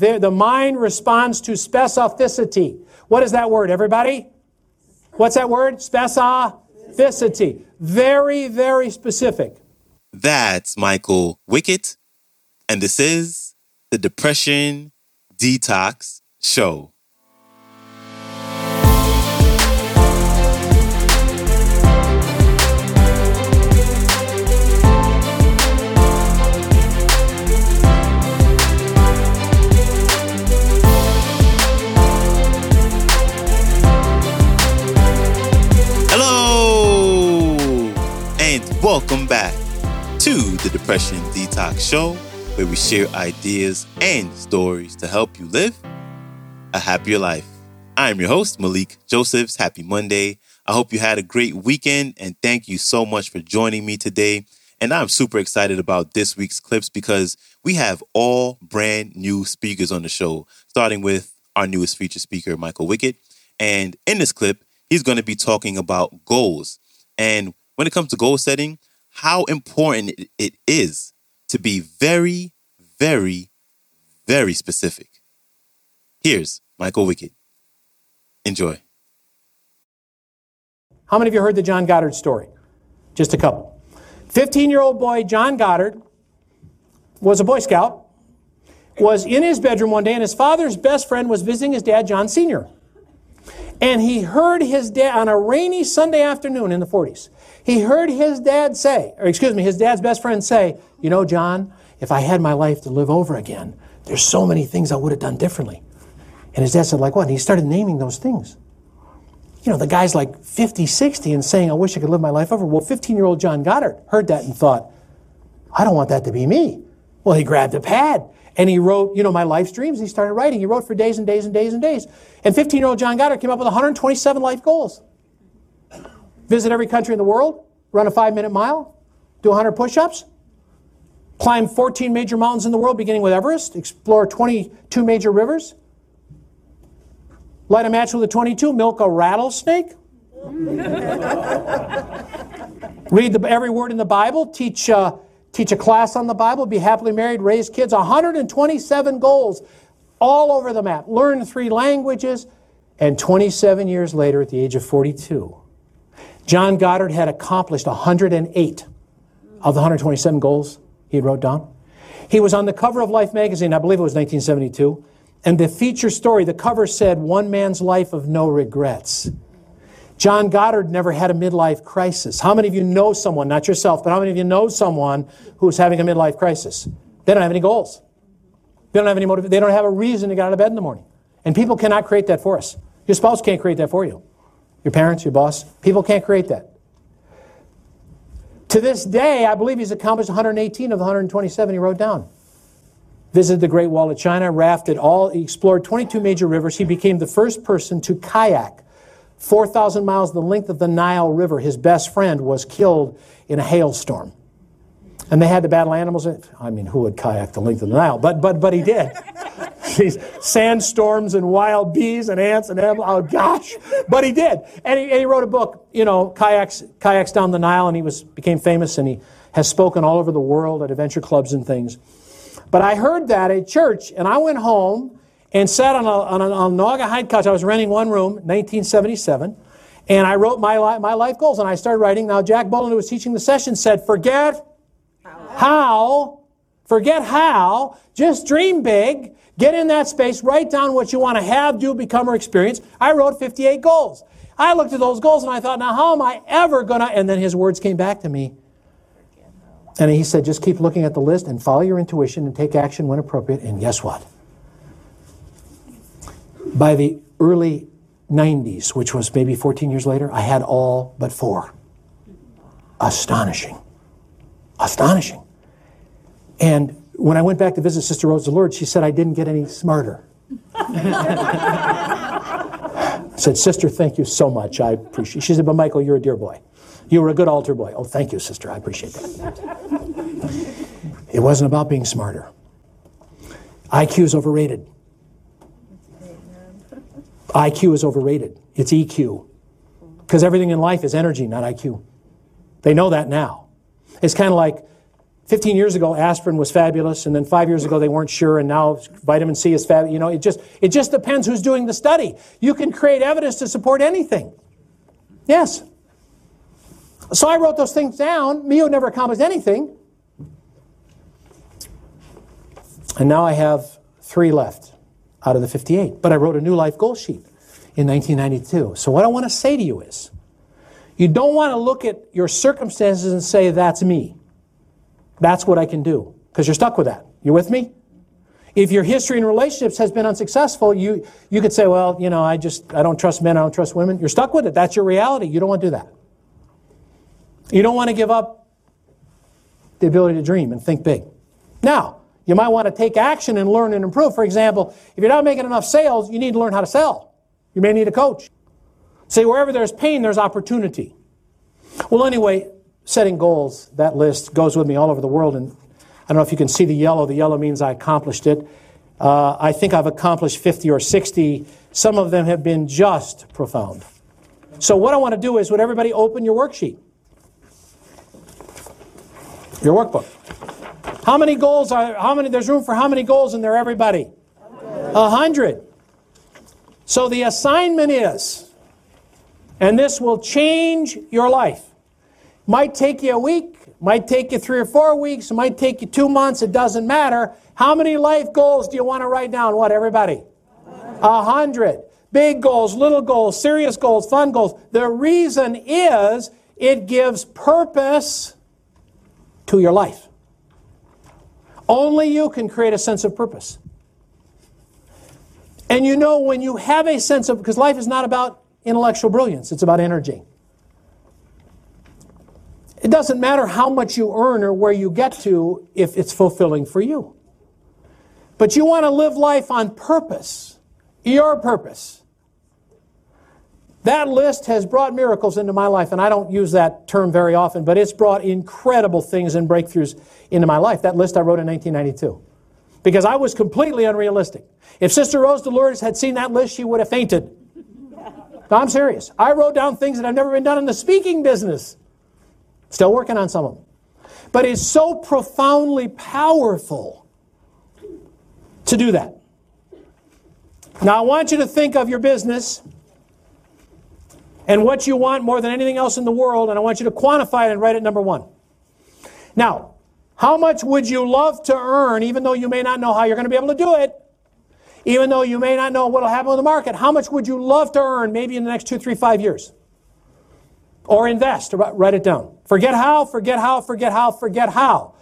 the, the mind responds to specificity. What is that word, everybody? What's that word? Specificity. Very, very specific. That's Michael Wickett, and this is the Depression Detox Show. Welcome back to the Depression Detox Show, where we share ideas and stories to help you live a happier life. I'm your host, Malikee Josephs. Happy Monday. I hope you had a great weekend, and thank you so much for joining me today. And I'm super excited about this week's clips because we have all brand new speakers on the show, starting with our newest feature speaker, Michael Wickett. And in this clip, he's going to be talking about goals. And when it comes to goal setting, how important it- is to be very, very, very specific. Here's Michael Wickett. Enjoy. How many of you heard the John Goddard story? Just a couple. 15 year old boy John Goddard was a Boy Scout, was in his bedroom one day, and his father's best friend was visiting his dad, John Sr. And he heard his dad on a rainy Sunday afternoon in the 40s. He heard his dad say, or excuse me, his dad's best friend say, You know, John, if I had my life to live over again, there's so many things I would have done differently. And his dad said, Like what? And he started naming those things you know, the guy's like 50, 60 and saying, I wish I could live my life over. Well, 15 year old John Goddard heard that and thought, I don't want that to be me. Well, he grabbed a pad and he wrote, you know, my life's dreams. He started writing. He wrote for days and days and days and days. And 15 year old John Goddard came up with 127 life goals visit every country in the world, run a five minute mile, do 100 push ups, climb 14 major mountains in the world, beginning with Everest, explore 22 major rivers, light a match with a 22, milk a rattlesnake, read the, every word in the Bible, teach, uh, teach a class on the Bible, be happily married, raise kids. 127 goals all over the map. Learn three languages. And 27 years later, at the age of 42, John Goddard had accomplished 108 of the 127 goals he wrote down. He was on the cover of Life magazine, I believe it was 1972, and the feature story, the cover said, One man's life of no regrets. John Goddard never had a midlife crisis. How many of you know someone, not yourself, but how many of you know someone who's having a midlife crisis? They don't have any goals. They don't have any motive. They don't have a reason to get out of bed in the morning. And people cannot create that for us. Your spouse can't create that for you. Your parents, your boss, people can't create that. To this day, I believe he's accomplished 118 of the 127 he wrote down. Visited the Great Wall of China, rafted all, he explored 22 major rivers. He became the first person to kayak 4,000 miles the length of the Nile River. His best friend was killed in a hailstorm. And they had to battle animals. I mean, who would kayak the length of the Nile? But, but, but he did. These sandstorms and wild bees and ants and. Oh gosh! But he did, and he, and he wrote a book. You know, kayaks kayaks down the Nile, and he was became famous, and he has spoken all over the world at adventure clubs and things. But I heard that at church, and I went home and sat on a, on a, on a Naugahyde couch. I was renting one room, 1977, and I wrote my, li- my life goals, and I started writing. Now, Jack Boland, who was teaching the session, said, forget how, forget how, just dream big, get in that space, write down what you want to have, do, become, or experience. I wrote 58 goals. I looked at those goals and I thought, now how am I ever going to? And then his words came back to me. And he said, just keep looking at the list and follow your intuition and take action when appropriate. And guess what? By the early 90s, which was maybe 14 years later, I had all but four. Astonishing. Astonishing. And when I went back to visit Sister Rose Dolores, she said I didn't get any smarter. I said, Sister, thank you so much. I appreciate it. She said, But Michael, you're a dear boy. You were a good altar boy. Oh, thank you, sister. I appreciate that. it wasn't about being smarter. IQ is overrated. IQ is overrated. It's EQ. Because everything in life is energy, not IQ. They know that now. It's kind of like 15 years ago, aspirin was fabulous, and then five years ago, they weren't sure, and now vitamin C is fabulous. You know, it just, it just depends who's doing the study. You can create evidence to support anything. Yes. So I wrote those things down. Mio never accomplished anything. And now I have three left out of the 58. But I wrote a new life goal sheet in 1992. So what I want to say to you is, you don't want to look at your circumstances and say, that's me. That's what I can do. Because you're stuck with that. You with me? If your history and relationships has been unsuccessful, you, you could say, well, you know, I just, I don't trust men, I don't trust women. You're stuck with it. That's your reality. You don't want to do that. You don't want to give up the ability to dream and think big. Now, you might want to take action and learn and improve. For example, if you're not making enough sales, you need to learn how to sell. You may need a coach. See, wherever there's pain, there's opportunity. Well, anyway, setting goals, that list goes with me all over the world. And I don't know if you can see the yellow. The yellow means I accomplished it. Uh, I think I've accomplished 50 or 60. Some of them have been just profound. So, what I want to do is, would everybody open your worksheet? Your workbook. How many goals are, how many, there's room for how many goals in there, everybody? A hundred. So the assignment is, and this will change your life. Might take you a week, might take you three or four weeks, might take you two months, it doesn't matter. How many life goals do you want to write down? What, everybody? A hundred. Big goals, little goals, serious goals, fun goals. The reason is it gives purpose to your life. Only you can create a sense of purpose. And you know, when you have a sense of, because life is not about intellectual brilliance, it's about energy. It doesn't matter how much you earn or where you get to if it's fulfilling for you. But you want to live life on purpose, your purpose. That list has brought miracles into my life, and I don't use that term very often, but it's brought incredible things and breakthroughs into my life. That list I wrote in 1992. Because I was completely unrealistic. If Sister Rose Dolores had seen that list, she would have fainted. No, I'm serious. I wrote down things that have never been done in the speaking business. Still working on some of them. But it's so profoundly powerful to do that. Now, I want you to think of your business and what you want more than anything else in the world, and I want you to quantify it and write it number one. Now, how much would you love to earn, even though you may not know how you're going to be able to do it? Even though you may not know what will happen with the market, how much would you love to earn maybe in the next two, three, five years? Or invest, write it down. Forget how, forget how, forget how, forget how.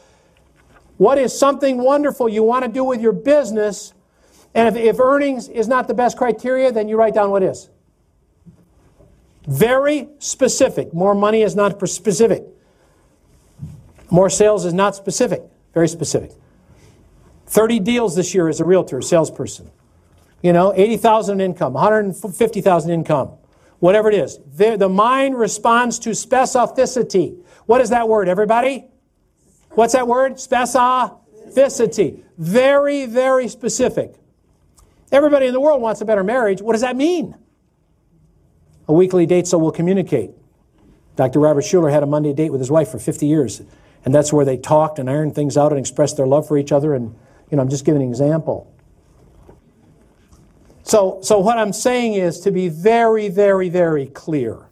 What is something wonderful you want to do with your business? And if, if earnings is not the best criteria, then you write down what is. Very specific. More money is not specific. More sales is not specific. Very specific. 30 deals this year as a realtor, salesperson. You know, 80,000 income, 150,000 income, whatever it is. The, the mind responds to specificity. What is that word, everybody? What's that word? Specificity. Very, very specific. Everybody in the world wants a better marriage. What does that mean? a weekly date so we'll communicate. Dr. Robert Schuller had a Monday date with his wife for 50 years, and that's where they talked and ironed things out and expressed their love for each other. And, you know, I'm just giving an example. So, so what I'm saying is to be very, very, very clear.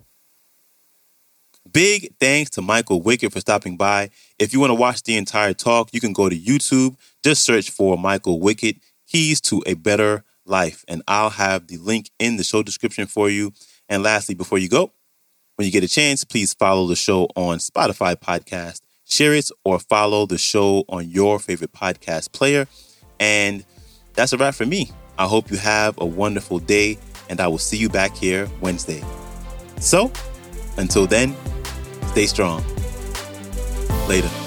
Big thanks to Michael Wickett for stopping by. If you want to watch the entire talk, you can go to YouTube. Just search for Michael Wickett, Keys to a Better Life, and I'll have the link in the show description for you. And lastly, before you go, when you get a chance, please follow the show on Spotify podcast, share it, or follow the show on your favorite podcast player. And that's a wrap for me. I hope you have a wonderful day, and I will see you back here Wednesday. So, until then, stay strong. Later.